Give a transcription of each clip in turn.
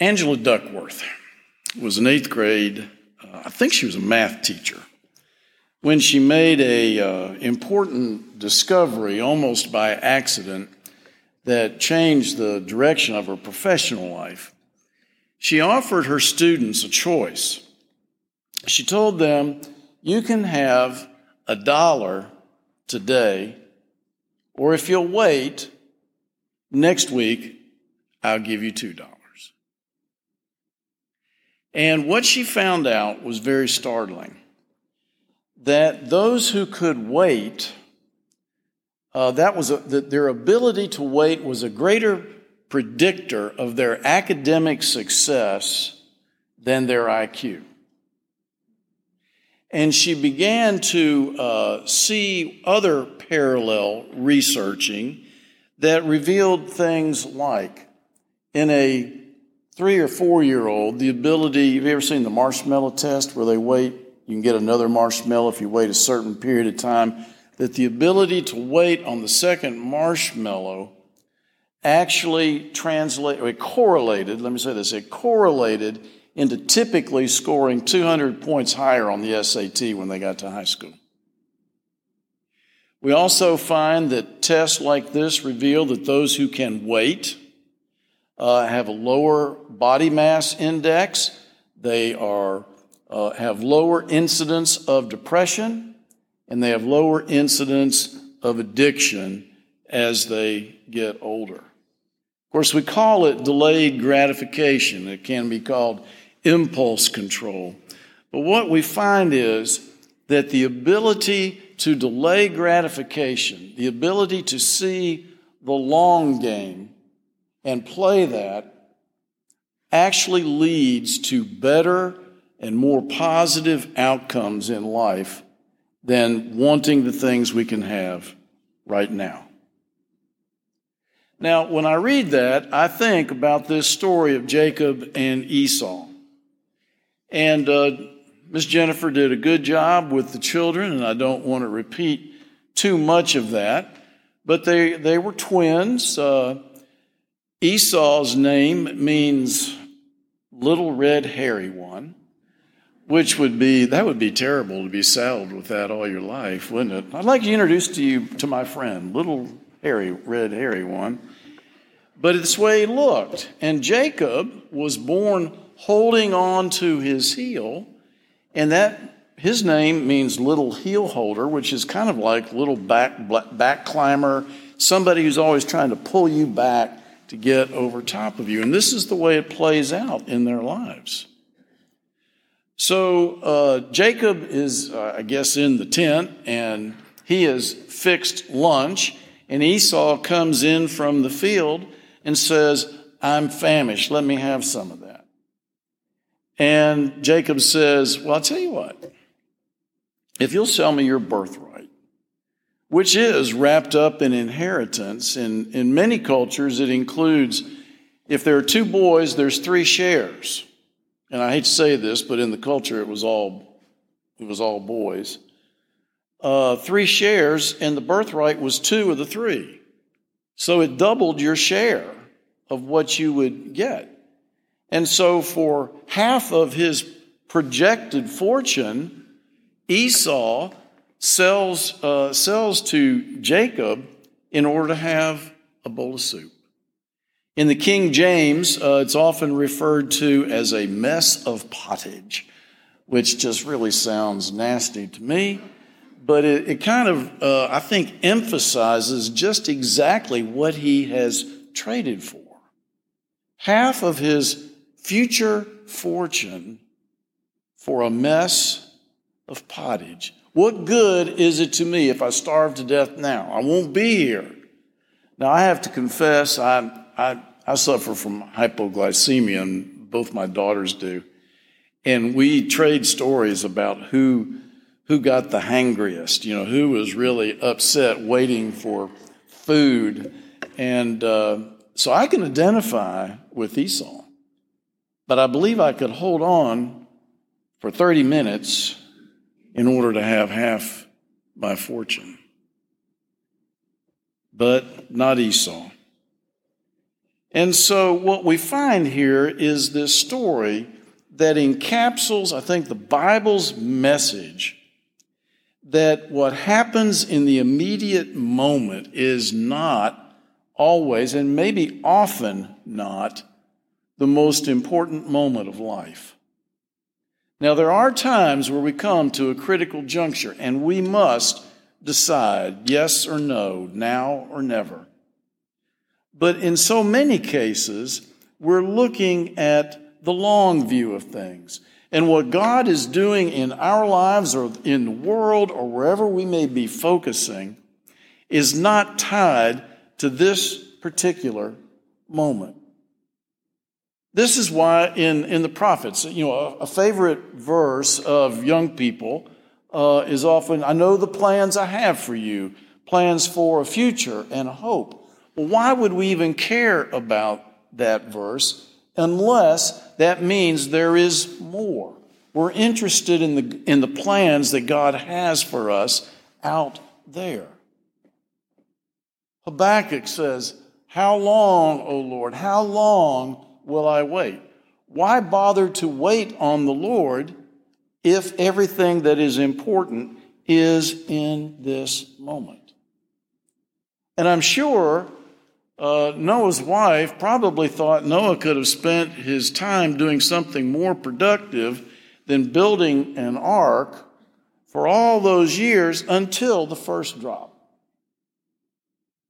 Angela Duckworth was in eighth grade. Uh, I think she was a math teacher when she made a uh, important discovery almost by accident that changed the direction of her professional life. She offered her students a choice. She told them, "You can have a dollar today, or if you'll wait, next week I'll give you two dollars." And what she found out was very startling that those who could wait, uh, that was a, that their ability to wait was a greater predictor of their academic success than their IQ. And she began to uh, see other parallel researching that revealed things like in a three or four year old, the ability, have you ever seen the marshmallow test where they wait? You can get another marshmallow if you wait a certain period of time. That the ability to wait on the second marshmallow actually translate, it correlated, let me say this, it correlated into typically scoring 200 points higher on the SAT when they got to high school. We also find that tests like this reveal that those who can wait, uh, have a lower body mass index. They are, uh, have lower incidence of depression, and they have lower incidence of addiction as they get older. Of course, we call it delayed gratification. It can be called impulse control. But what we find is that the ability to delay gratification, the ability to see the long game, and play that actually leads to better and more positive outcomes in life than wanting the things we can have right now. Now, when I read that, I think about this story of Jacob and Esau. And uh, Miss Jennifer did a good job with the children, and I don't want to repeat too much of that. But they, they were twins. Uh, Esau's name means little red hairy one, which would be, that would be terrible to be saddled with that all your life, wouldn't it? I'd like to introduce to you to my friend, little hairy, red hairy one. But it's the way he looked. And Jacob was born holding on to his heel, and that his name means little heel holder, which is kind of like little back back climber, somebody who's always trying to pull you back to get over top of you. And this is the way it plays out in their lives. So uh, Jacob is, uh, I guess, in the tent and he has fixed lunch. And Esau comes in from the field and says, I'm famished. Let me have some of that. And Jacob says, Well, I'll tell you what. If you'll sell me your birthright, which is wrapped up in inheritance. In, in many cultures, it includes if there are two boys, there's three shares. And I hate to say this, but in the culture, it was all, it was all boys. Uh, three shares, and the birthright was two of the three. So it doubled your share of what you would get. And so for half of his projected fortune, Esau sells, uh, sells to Jacob in order to have a bowl of soup. In the King James, uh, it's often referred to as a mess of pottage, which just really sounds nasty to me. But it, it kind of, uh, I think, emphasizes just exactly what he has traded for. Half of his future fortune for a mess of pottage. What good is it to me if I starve to death now? I won't be here. Now, I have to confess, I, I, I suffer from hypoglycemia, and both my daughters do. And we trade stories about who, who got the hangriest, you know, who was really upset waiting for food. And uh, so I can identify with Esau. But I believe I could hold on for 30 minutes in order to have half my fortune. But not Esau. And so, what we find here is this story that encapsulates, I think, the Bible's message that what happens in the immediate moment is not always, and maybe often not, the most important moment of life. Now, there are times where we come to a critical juncture and we must decide yes or no, now or never. But in so many cases, we're looking at the long view of things. And what God is doing in our lives or in the world or wherever we may be focusing is not tied to this particular moment. This is why in, in the prophets, you know, a, a favorite verse of young people uh, is often, I know the plans I have for you, plans for a future and a hope. Well, why would we even care about that verse unless that means there is more? We're interested in the, in the plans that God has for us out there. Habakkuk says, How long, O Lord, how long will I wait? Why bother to wait on the Lord if everything that is important is in this moment? And I'm sure uh, Noah's wife probably thought Noah could have spent his time doing something more productive than building an ark for all those years until the first drop.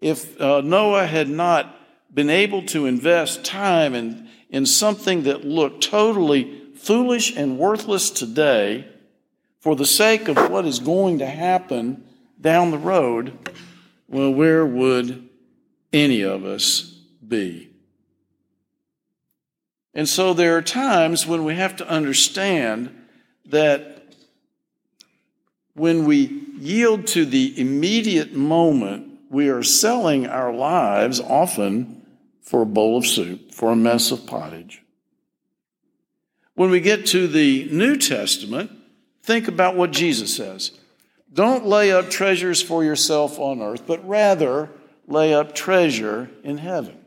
If uh, Noah had not been able to invest time in, in something that looked totally foolish and worthless today for the sake of what is going to happen down the road, well, where would any of us be? And so there are times when we have to understand that when we yield to the immediate moment, we are selling our lives often for a bowl of soup, for a mess of pottage. When we get to the New Testament, think about what Jesus says. Don't lay up treasures for yourself on earth, but rather lay up treasure in heaven.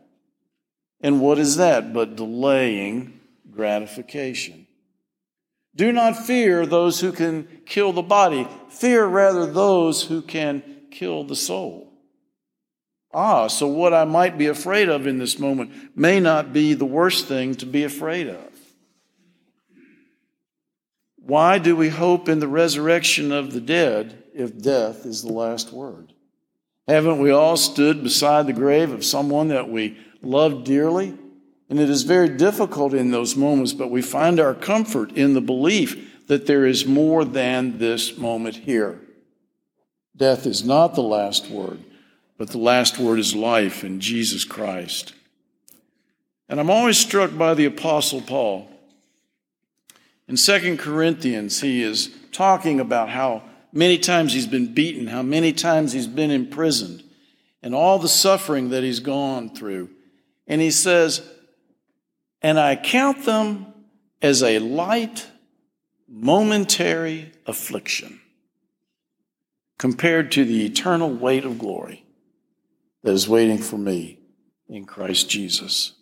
And what is that but delaying gratification? Do not fear those who can kill the body, fear rather those who can kill the soul. Ah, so what I might be afraid of in this moment may not be the worst thing to be afraid of. Why do we hope in the resurrection of the dead if death is the last word? Haven't we all stood beside the grave of someone that we loved dearly? And it is very difficult in those moments, but we find our comfort in the belief that there is more than this moment here. Death is not the last word, but the last word is life in Jesus Christ. And I'm always struck by the Apostle Paul. In 2 Corinthians, he is talking about how many times he's been beaten, how many times he's been imprisoned, and all the suffering that he's gone through. And he says, And I count them as a light, momentary affliction compared to the eternal weight of glory that is waiting for me in Christ Jesus.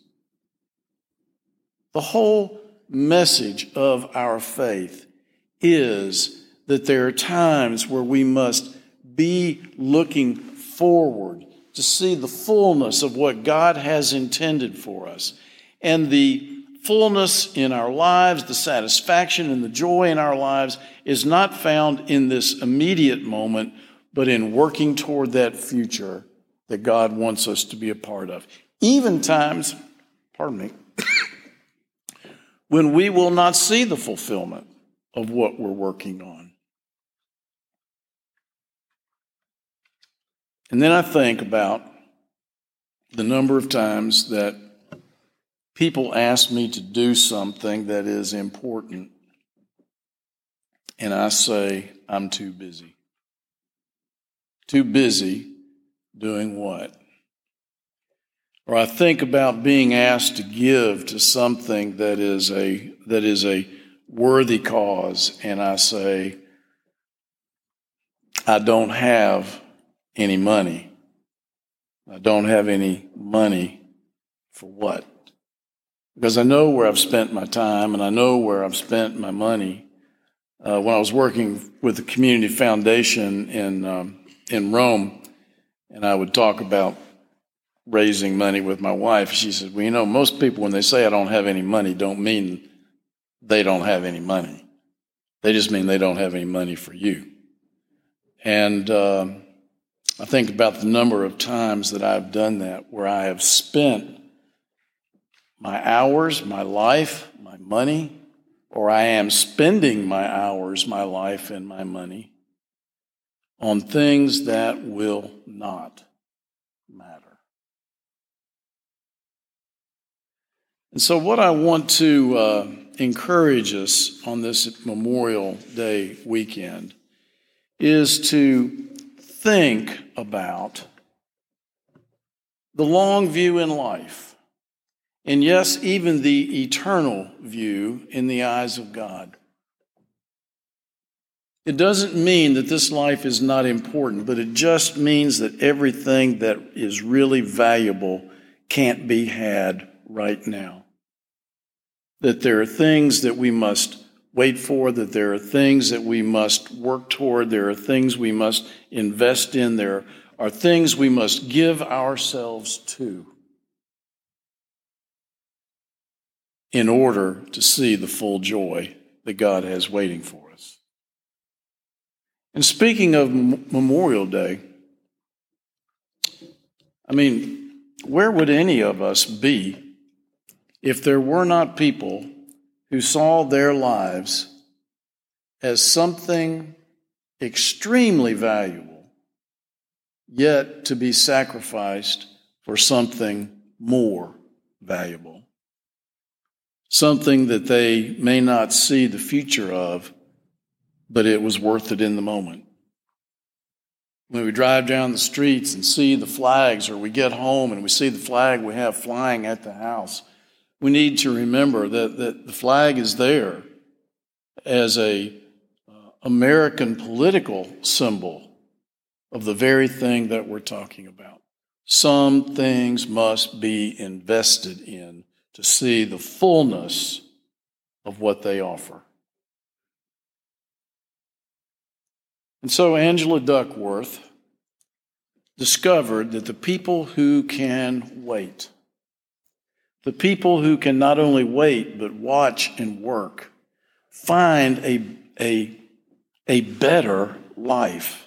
The whole message of our faith is that there are times where we must be looking forward to see the fullness of what God has intended for us. And the fullness in our lives, the satisfaction and the joy in our lives is not found in this immediate moment, but in working toward that future that God wants us to be a part of. Even times, pardon me, when we will not see the fulfillment of what we're working on. And then I think about the number of times that people ask me to do something that is important, and I say, I'm too busy. Too busy doing what? Or I think about being asked to give to something that is a, that is a worthy cause, and I say, I don't have any money. I don't have any money For what? Because I know where I've spent my time and I know where I've spent my money. Uh, when I was working with the Community Foundation in, um, in Rome, and I would talk about raising money with my wife, she said, Well, you know, most people, when they say I don't have any money, don't mean they don't have any money. They just mean they don't have any money for you. And uh, I think about the number of times that I've done that where I have spent my hours, my life, my money, or I am spending my hours, my life, and my money on things that will not matter. And so, what I want to uh, encourage us on this Memorial Day weekend is to think about the long view in life. And yes, even the eternal view in the eyes of God. It doesn't mean that this life is not important, but it just means that everything that is really valuable can't be had right now. That there are things that we must wait for, that there are things that we must work toward, there are things we must invest in, there are things we must give ourselves to in order to see the full joy that God has waiting for. And speaking of Memorial Day, I mean, where would any of us be if there were not people who saw their lives as something extremely valuable, yet to be sacrificed for something more valuable. Something that they may not see the future of, but it was worth it in the moment. When we drive down the streets and see the flags, or we get home and we see the flag we have flying at the house, we need to remember that, that the flag is there as a uh, American political symbol of the very thing that we're talking about. Some things must be invested in to see the fullness of what they offer. And so Angela Duckworth discovered that the people who can wait the people who can not only wait, but watch and work find a, a, a better life.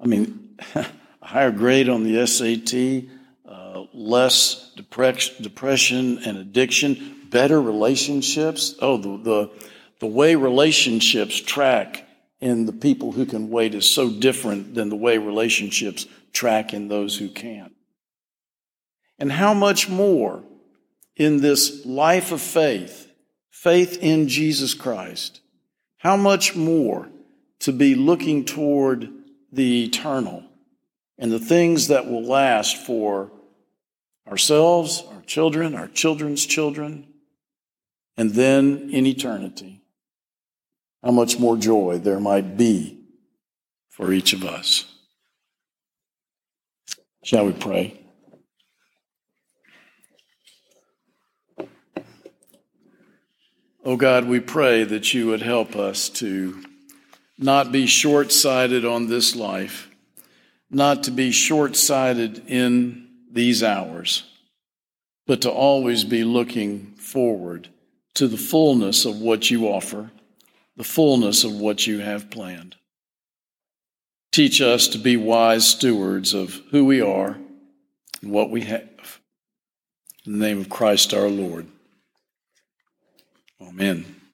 I mean, a higher grade on the SAT, uh, less depression, and addiction, better relationships. Oh, the, the, the way relationships track in the people who can wait is so different than the way relationships track in those who can't. And how much more in this life of faith, faith in Jesus Christ, how much more to be looking toward the eternal and the things that will last for ourselves, our children, our children's children, and then in eternity. How much more joy there might be for each of us. Shall we pray? Oh God, we pray that you would help us to not be short sighted on this life, not to be short sighted in these hours, but to always be looking forward to the fullness of what you offer, the fullness of what you have planned. Teach us to be wise stewards of who we are and what we have. In the name of Christ our Lord. Amen.